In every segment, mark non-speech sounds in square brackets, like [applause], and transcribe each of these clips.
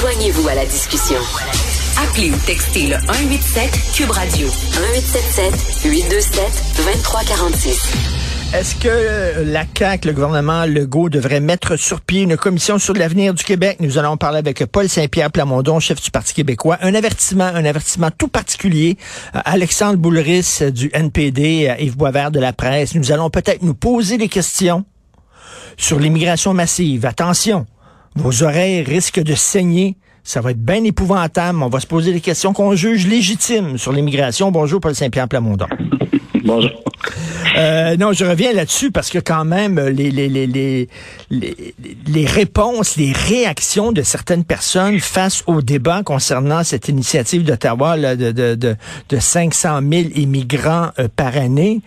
Joignez-vous à la discussion. Appelez ou textez le 187 Cube Radio 1877 827 2346. Est-ce que euh, la CAQ, le gouvernement Legault, devrait mettre sur pied une commission sur l'avenir du Québec? Nous allons parler avec Paul Saint-Pierre Plamondon, chef du Parti québécois. Un avertissement, un avertissement tout particulier. Euh, Alexandre Boulris euh, du NPD, Yves Boisvert de la presse. Nous allons peut-être nous poser des questions sur l'immigration massive. Attention, vos oreilles risquent de saigner. Ça va être bien épouvantable. On va se poser des questions qu'on juge légitimes sur l'immigration. Bonjour, Paul Saint-Pierre Plamondon. [laughs] Bonjour. Euh, non, je reviens là-dessus parce que quand même, les, les, les, les, les, réponses, les réactions de certaines personnes face au débat concernant cette initiative d'Ottawa de, de, de, de 500 000 immigrants euh, par année,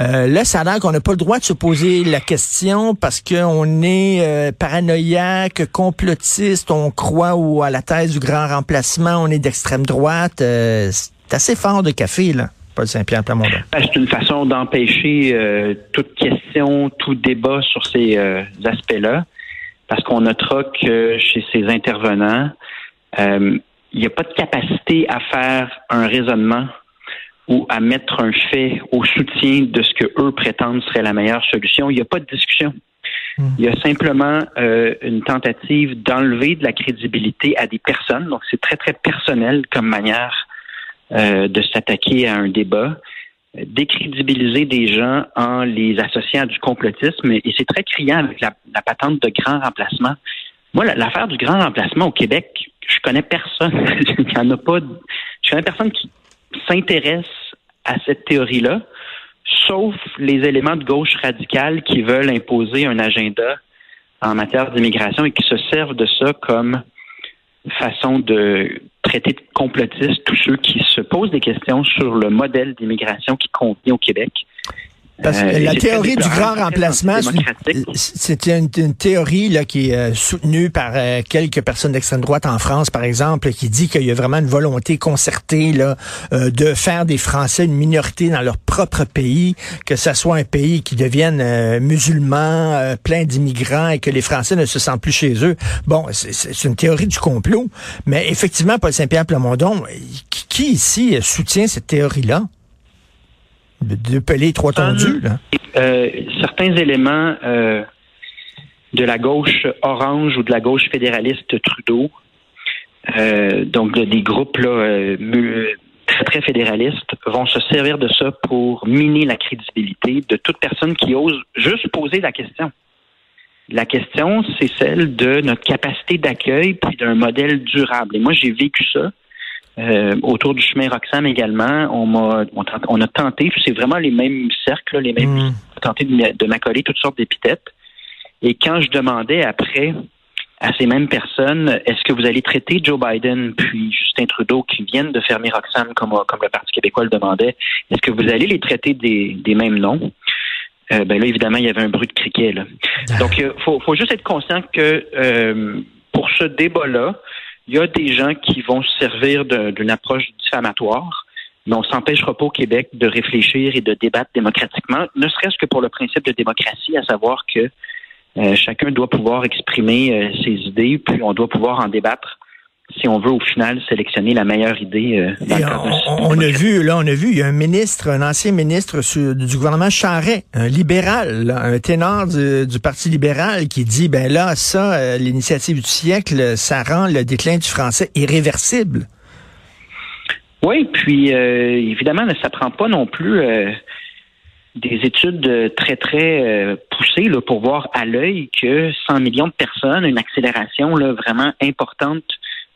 euh, là, ça a l'air qu'on n'a pas le droit de se poser la question parce qu'on est euh, paranoïaque, complotiste, on croit ou à la thèse du grand remplacement, on est d'extrême droite. c'est assez fort de café, là. Saint-Pierre ben, C'est une façon d'empêcher euh, toute question, tout débat sur ces euh, aspects-là, parce qu'on notera que chez ces intervenants, euh, il n'y a pas de capacité à faire un raisonnement ou à mettre un fait au soutien de ce que eux prétendent serait la meilleure solution. Il n'y a pas de discussion. Hmm. Il y a simplement une tentative d'enlever de la crédibilité à des personnes. Donc, c'est très, très personnel comme manière euh, de s'attaquer à un débat, décrédibiliser des gens en les associant à du complotisme. Et c'est très criant avec la, patente de grand remplacement. Moi, l'affaire du grand remplacement au Québec, je connais personne. [laughs] Il n'y en a pas. Je connais personne qui s'intéresse à cette théorie-là, sauf les éléments de gauche radicale qui veulent imposer un agenda en matière d'immigration et qui se servent de ça comme façon de traiter de complotistes tous ceux qui se posent des questions sur le modèle d'immigration qui convient au Québec. Parce que euh, la théorie du grand remplacement, c'est une, théorie là, qui est euh, soutenue par euh, quelques personnes d'extrême droite en France, par exemple, qui dit qu'il y a vraiment une volonté concertée là, de faire des Français une minorité dans leur propre pays, que ça soit un pays qui devienne musulman, plein d'immigrants et que les Français ne se sentent plus chez eux. Bon, c'est une théorie du complot, mais effectivement, Paul Saint-Pierre Plamondon, qui ici soutient cette théorie-là? De peler trois tendus. Là. Euh, certains éléments euh, de la gauche orange ou de la gauche fédéraliste Trudeau, euh, donc des groupes là, très, très fédéralistes, vont se servir de ça pour miner la crédibilité de toute personne qui ose juste poser la question. La question, c'est celle de notre capacité d'accueil puis d'un modèle durable. Et moi, j'ai vécu ça euh, autour du chemin Roxham également, on, a, on, a tenté, c'est vraiment les mêmes cercles, les mêmes, mm. tenté de, m'accoler toutes sortes d'épithètes. Et quand je demandais après à ces mêmes personnes, est-ce que vous allez traiter Joe Biden puis Justin Trudeau qui viennent de fermer Roxham comme, comme le Parti québécois le demandait, est-ce que vous allez les traiter des, des mêmes noms? Euh, ben là, évidemment, il y avait un bruit de criquet. Là. Ah. Donc, il euh, faut, faut, juste être conscient que euh, pour ce débat-là, il y a des gens qui vont se servir d'une approche diffamatoire, mais on s'empêchera pas au Québec de réfléchir et de débattre démocratiquement, ne serait-ce que pour le principe de démocratie, à savoir que euh, chacun doit pouvoir exprimer euh, ses idées, puis on doit pouvoir en débattre si on veut au final sélectionner la meilleure idée. Euh, on, a vu, là, on a vu, il y a un ministre, un ancien ministre du gouvernement Charret, un libéral, un ténor du, Parti libéral qui dit, ben là, ça, euh, l'initiative du siècle, ça rend le déclin du français irréversible. Oui, puis euh, évidemment, ça prend pas non plus des études très, très poussées là, pour voir à l'œil que 100 millions de personnes, une accélération là, vraiment importante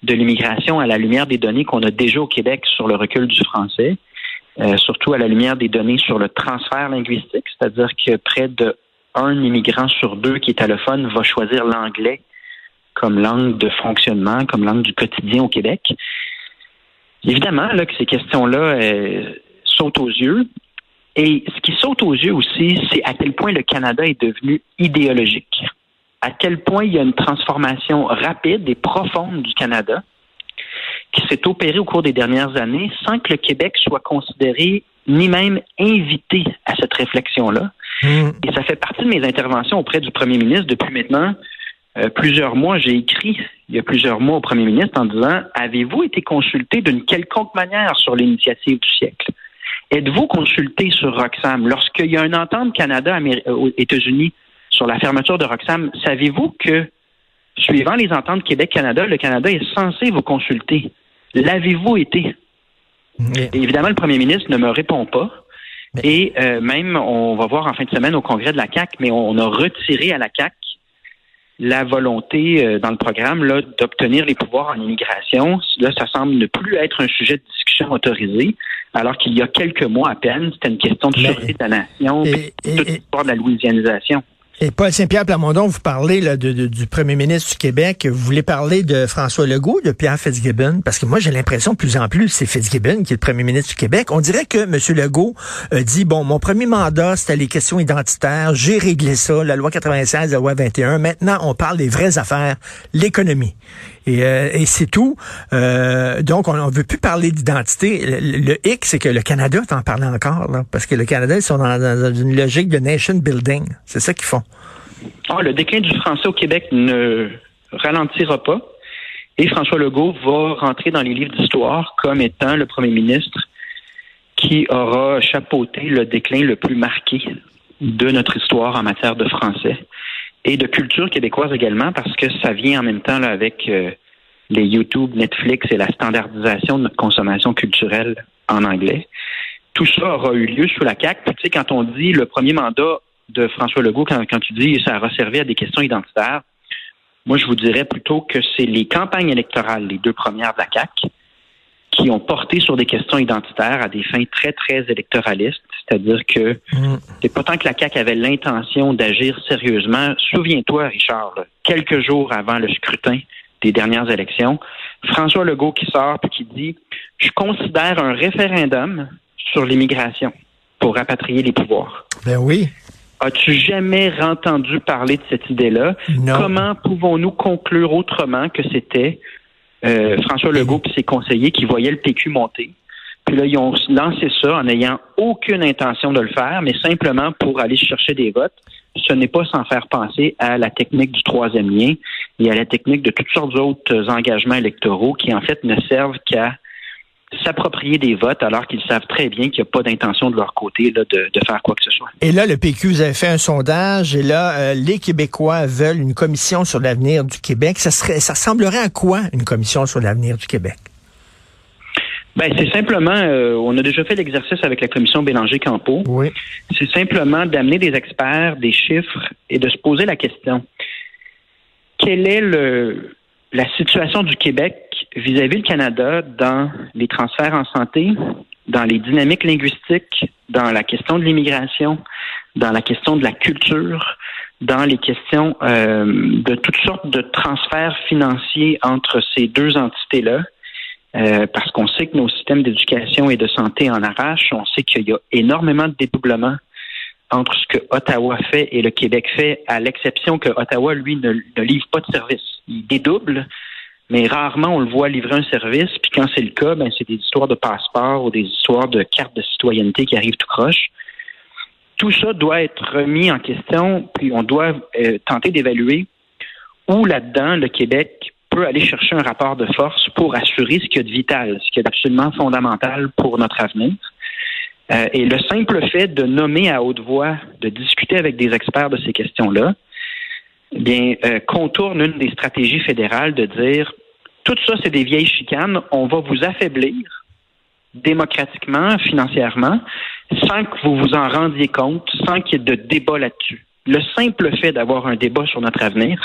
de l'immigration à la lumière des données qu'on a déjà au Québec sur le recul du français, euh, surtout à la lumière des données sur le transfert linguistique, c'est-à-dire que près de un immigrant sur deux qui est allophone va choisir l'anglais comme langue de fonctionnement, comme langue du quotidien au Québec. Évidemment là, que ces questions-là euh, sautent aux yeux. Et ce qui saute aux yeux aussi, c'est à quel point le Canada est devenu idéologique à quel point il y a une transformation rapide et profonde du Canada qui s'est opérée au cours des dernières années sans que le Québec soit considéré ni même invité à cette réflexion-là. Hmm. Et ça fait partie de mes interventions auprès du premier ministre depuis maintenant euh, plusieurs mois, j'ai écrit il y a plusieurs mois au premier ministre en disant Avez-vous été consulté d'une quelconque manière sur l'initiative du siècle? Êtes-vous consulté sur Roxham? Lorsqu'il y a une entente Canada aux États-Unis sur la fermeture de Roxham, savez-vous que suivant les ententes Québec-Canada, le Canada est censé vous consulter? L'avez-vous été? Évidemment, le premier ministre ne me répond pas. Et euh, même, on va voir en fin de semaine au congrès de la CAC, mais on a retiré à la CAC la volonté euh, dans le programme là, d'obtenir les pouvoirs en immigration. Là, ça semble ne plus être un sujet de discussion autorisé, alors qu'il y a quelques mois à peine, c'était une question de sûreté de la nation, et, toute l'histoire de la louisianisation. Et Paul Saint-Pierre Plamondon, vous parlez de, du premier ministre du Québec. Vous voulez parler de François Legault, de Pierre Fitzgibbon? Parce que moi, j'ai l'impression de plus en plus, c'est Fitzgibbon qui est le premier ministre du Québec. On dirait que M. Legault euh, dit, bon, mon premier mandat, c'était les questions identitaires. J'ai réglé ça, la loi 96, la loi 21. Maintenant, on parle des vraies affaires, l'économie. Et, euh, et c'est tout. Euh, donc, on ne veut plus parler d'identité. Le, hic, c'est que le Canada t'en parle encore, là, parce que le Canada, ils sont dans, dans une logique de nation building. C'est ça qu'ils font. Ah, le déclin du français au Québec ne ralentira pas. Et François Legault va rentrer dans les livres d'histoire comme étant le premier ministre qui aura chapeauté le déclin le plus marqué de notre histoire en matière de français et de culture québécoise également, parce que ça vient en même temps là, avec euh, les YouTube, Netflix et la standardisation de notre consommation culturelle en anglais. Tout ça aura eu lieu sous la CAQ. tu sais, quand on dit le premier mandat de François Legault, quand, quand tu dis ça aura servi à des questions identitaires, moi je vous dirais plutôt que c'est les campagnes électorales, les deux premières de la CAQ, qui ont porté sur des questions identitaires à des fins très, très électoralistes. C'est-à-dire que mm. c'est pas tant que la CAQ avait l'intention d'agir sérieusement. Souviens-toi, Richard, quelques jours avant le scrutin des dernières élections, François Legault qui sort et qui dit Je considère un référendum sur l'immigration pour rapatrier les pouvoirs. Ben oui. As-tu jamais entendu parler de cette idée-là? Comment pouvons-nous conclure autrement que c'était euh, François Legault et ses conseillers qui voyaient le PQ monter. Puis là, ils ont lancé ça en n'ayant aucune intention de le faire, mais simplement pour aller chercher des votes. Ce n'est pas sans faire penser à la technique du troisième lien et à la technique de toutes sortes d'autres engagements électoraux qui, en fait, ne servent qu'à s'approprier des votes alors qu'ils savent très bien qu'il n'y a pas d'intention de leur côté de, faire quoi que ce soit. Et là, le PQ, vous avez fait un sondage et là, euh, les Québécois veulent une commission sur l'avenir du Québec. Ça, serait, ça ressemblerait à quoi une commission sur l'avenir du Québec? Ben, c'est simplement, euh, on a déjà fait l'exercice avec la commission Bélanger-Campo. Oui. C'est simplement d'amener des experts, des chiffres et de se poser la question. Quel est le, la situation du Québec vis-à-vis du Canada dans les transferts en santé, dans les dynamiques linguistiques, dans la question de l'immigration, dans la question de la culture, dans les questions euh, de toutes sortes de transferts financiers entre ces deux entités-là. Euh, parce qu'on sait que nos systèmes d'éducation et de santé en arrachent. On sait qu'il y a énormément de dédoublements entre ce que Ottawa fait et le Québec fait, à l'exception que Ottawa, lui, ne, ne livre pas de service. Il dédouble, mais rarement on le voit livrer un service. Puis quand c'est le cas, ben, c'est des histoires de passeport ou des histoires de cartes de citoyenneté qui arrivent tout croche. Tout ça doit être remis en question, puis on doit euh, tenter d'évaluer où là-dedans le Québec peut aller chercher un rapport de force pour assurer ce qu'il y a de vital, ce qui est absolument fondamental pour notre avenir. Euh, et le simple fait de nommer à haute voix, de discuter avec des experts de ces questions-là, bien, euh, contourne une des stratégies fédérales de dire tout ça, c'est des vieilles chicanes, on va vous affaiblir démocratiquement, financièrement, sans que vous vous en rendiez compte, sans qu'il y ait de débat là-dessus. Le simple fait d'avoir un débat sur notre avenir,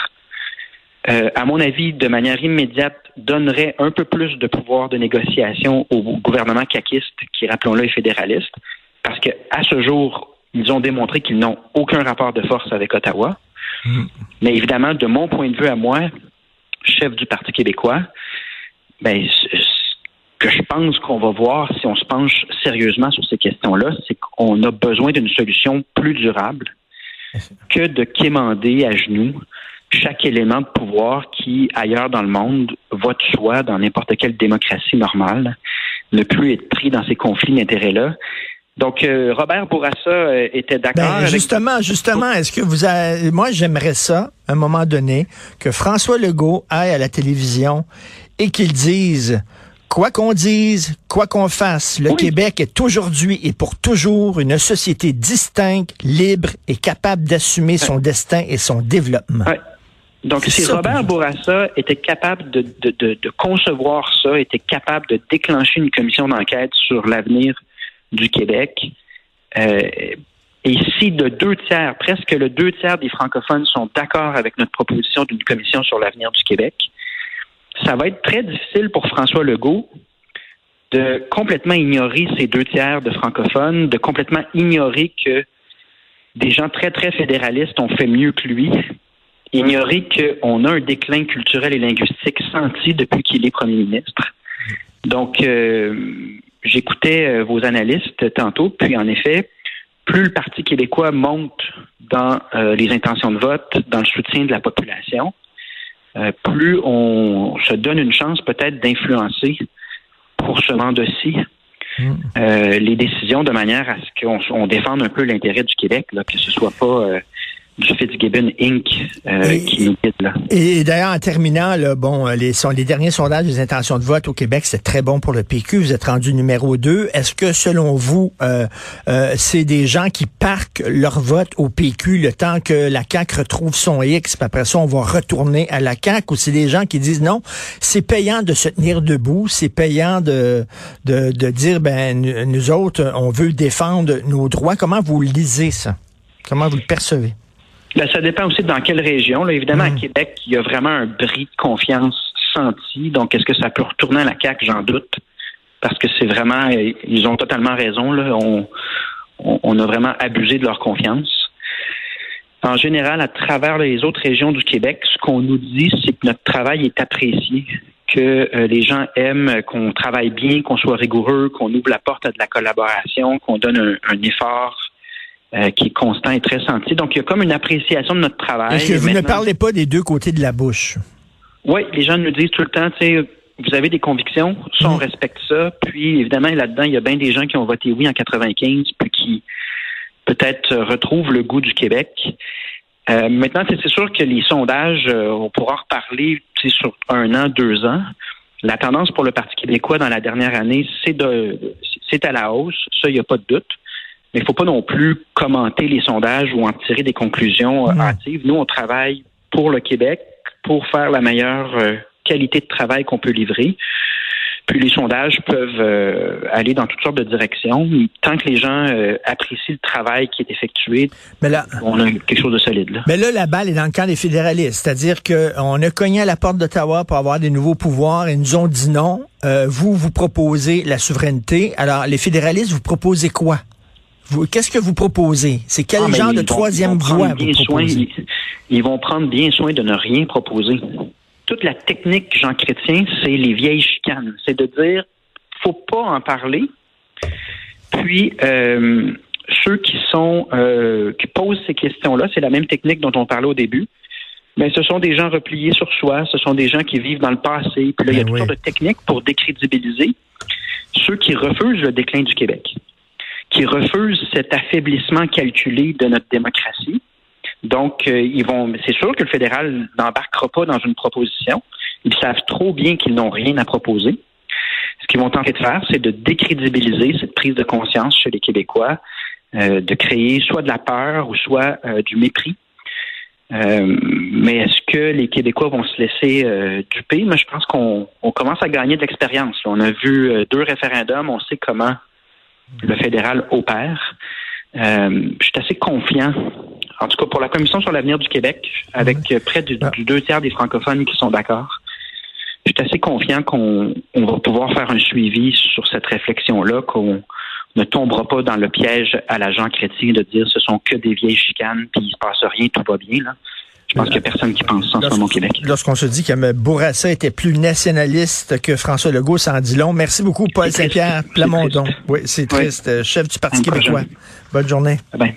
euh, à mon avis, de manière immédiate, donnerait un peu plus de pouvoir de négociation au gouvernement caquiste, qui, rappelons-le, est fédéraliste, parce qu'à ce jour, ils ont démontré qu'ils n'ont aucun rapport de force avec Ottawa. Mm. Mais évidemment, de mon point de vue à moi, chef du Parti québécois, ben, ce que je pense qu'on va voir si on se penche sérieusement sur ces questions-là, c'est qu'on a besoin d'une solution plus durable que de quémander à genoux chaque élément de pouvoir qui, ailleurs dans le monde, va de soi dans n'importe quelle démocratie normale, ne plus être pris dans ces conflits d'intérêts-là. Donc, euh, Robert Bourassa euh, était d'accord. Ben, justement, justement, est-ce que vous avez... Moi, j'aimerais ça, à un moment donné, que François Legault aille à la télévision et qu'il dise... Quoi qu'on dise, quoi qu'on fasse, le Québec est aujourd'hui et pour toujours une société distincte, libre et capable d'assumer son destin et son développement. Donc, si Robert Bourassa était capable de, de, de, concevoir ça, était capable de déclencher une commission d'enquête sur l'avenir du Québec. Euh, et si de deux tiers, presque le deux tiers des francophones sont d'accord avec notre proposition d'une commission sur l'avenir du Québec, ça va être très difficile pour François Legault de complètement ignorer ces deux tiers de francophones, de complètement ignorer que des gens très, très fédéralistes ont fait mieux que lui, ignorer qu'on a un déclin culturel et linguistique senti depuis qu'il est premier ministre. Donc, euh, j'écoutais euh, vos analystes tantôt, puis en effet, plus le Parti québécois monte dans euh, les intentions de vote, dans le soutien de la population, euh, plus on se donne une chance peut-être d'influencer pour ce mandat-ci hmm. les décisions de manière à ce qu'on défende un peu l'intérêt du Québec, là, que ce soit pas Inc. Euh, qui nous là. Et d'ailleurs, en terminant, là, bon, les, les derniers sondages des intentions de vote au Québec, c'est très bon pour le PQ. Vous êtes rendu numéro 2. Est-ce que, selon vous, euh, euh, c'est des gens qui parquent leur vote au PQ le temps que la CAQ retrouve son X, puis après ça, on va retourner à la CAQ, ou c'est des gens qui disent non, c'est payant de se tenir debout, c'est payant de, de, de dire, ben, nous autres, on veut défendre nos droits. Comment vous lisez ça? Comment vous le percevez? Ben, ça dépend aussi dans quelle région. Là, évidemment, à mm. Québec, il y a vraiment un bris de confiance senti. Donc, est-ce que ça peut retourner à la CAQ? J'en doute. Parce que c'est vraiment, ils ont totalement raison. Là. On, on, a vraiment abusé de leur confiance. En général, à travers les autres régions du Québec, ce qu'on nous dit, c'est que notre travail est apprécié, que euh, les gens aiment qu'on travaille bien, qu'on soit rigoureux, qu'on ouvre la porte à de la collaboration, qu'on donne un, un effort euh, qui est constant et très senti. Donc, il y a comme une appréciation de notre travail. Est-ce que vous ne parlez pas des deux côtés de la bouche? Oui, les gens nous disent tout le temps, tu sais, vous avez des convictions, ça, on mm. respecte ça. Puis, évidemment, là-dedans, il y a bien des gens qui ont voté oui en 95, puis qui peut-être retrouvent le goût du Québec. Euh, maintenant, c'est sûr que les sondages, euh, on pourra en reparler sur un an, deux ans. La tendance pour le Parti québécois dans la dernière année, c'est de c'est à la hausse, ça, il n'y a pas de doute. Mais il ne faut pas non plus commenter les sondages ou en tirer des conclusions euh, hâtives. Nous, on travaille pour le Québec, pour faire la meilleure euh, qualité de travail qu'on peut livrer. Puis les sondages peuvent euh, aller dans toutes sortes de directions. Tant que les gens apprécient le travail qui est effectué, mais là, on a quelque chose de solide. Là. Mais là, la balle est dans le camp des fédéralistes. C'est-à-dire qu'on a cogné à la porte d'Ottawa pour avoir des nouveaux pouvoirs et nous ont dit non. vous, vous proposez la souveraineté. Alors, les fédéralistes, vous proposez quoi? Qu'est-ce que vous proposez? C'est quel ah, genre de troisième voie vous proposez? ils, vont prendre bien soin de ne rien proposer. Toute la technique Jean Chrétien, c'est les vieilles chicanes. C'est de dire, faut pas en parler. Puis, euh, ceux qui sont euh, qui posent ces questions-là, c'est la même technique dont on parlait au début. Mais ce sont des gens repliés sur soi, ce sont des gens qui vivent dans le passé. Puis là, il y a ben toutes sortes de techniques pour décrédibiliser ceux qui refusent le déclin du Québec qui refusent cet affaiblissement calculé de notre démocratie. Donc, euh, ils vont. C'est sûr que le fédéral n'embarquera pas dans une proposition. Ils savent trop bien qu'ils n'ont rien à proposer. Ce qu'ils vont tenter de faire, c'est de décrédibiliser cette prise de conscience chez les Québécois, euh, de créer soit de la peur ou soit euh, du mépris. mais est-ce que les Québécois vont se laisser duper? Moi, je pense qu'on commence à gagner de l'expérience. On a vu deux référendums, on sait comment le fédéral opère. Euh, je suis assez confiant, en tout cas pour la Commission sur l'avenir du Québec, avec près du, du, deux tiers des francophones qui sont d'accord. Je suis assez confiant qu'on va pouvoir faire un suivi sur cette réflexion-là, qu'on ne tombera pas dans le piège à l'agent chrétien de dire ce sont que des vieilles chicanes, puis il se passe rien, tout va bien. Là. Je pense qu'il n'y a personne qui pense ça en ce moment au Québec. Lorsqu'on se dit que Bourassa était plus nationaliste que François Legault, ça en dit long. Merci beaucoup, Paul Saint-Pierre Plamondon. Oui, c'est triste. Chef du Parti québécois. Bonne journée. Bye.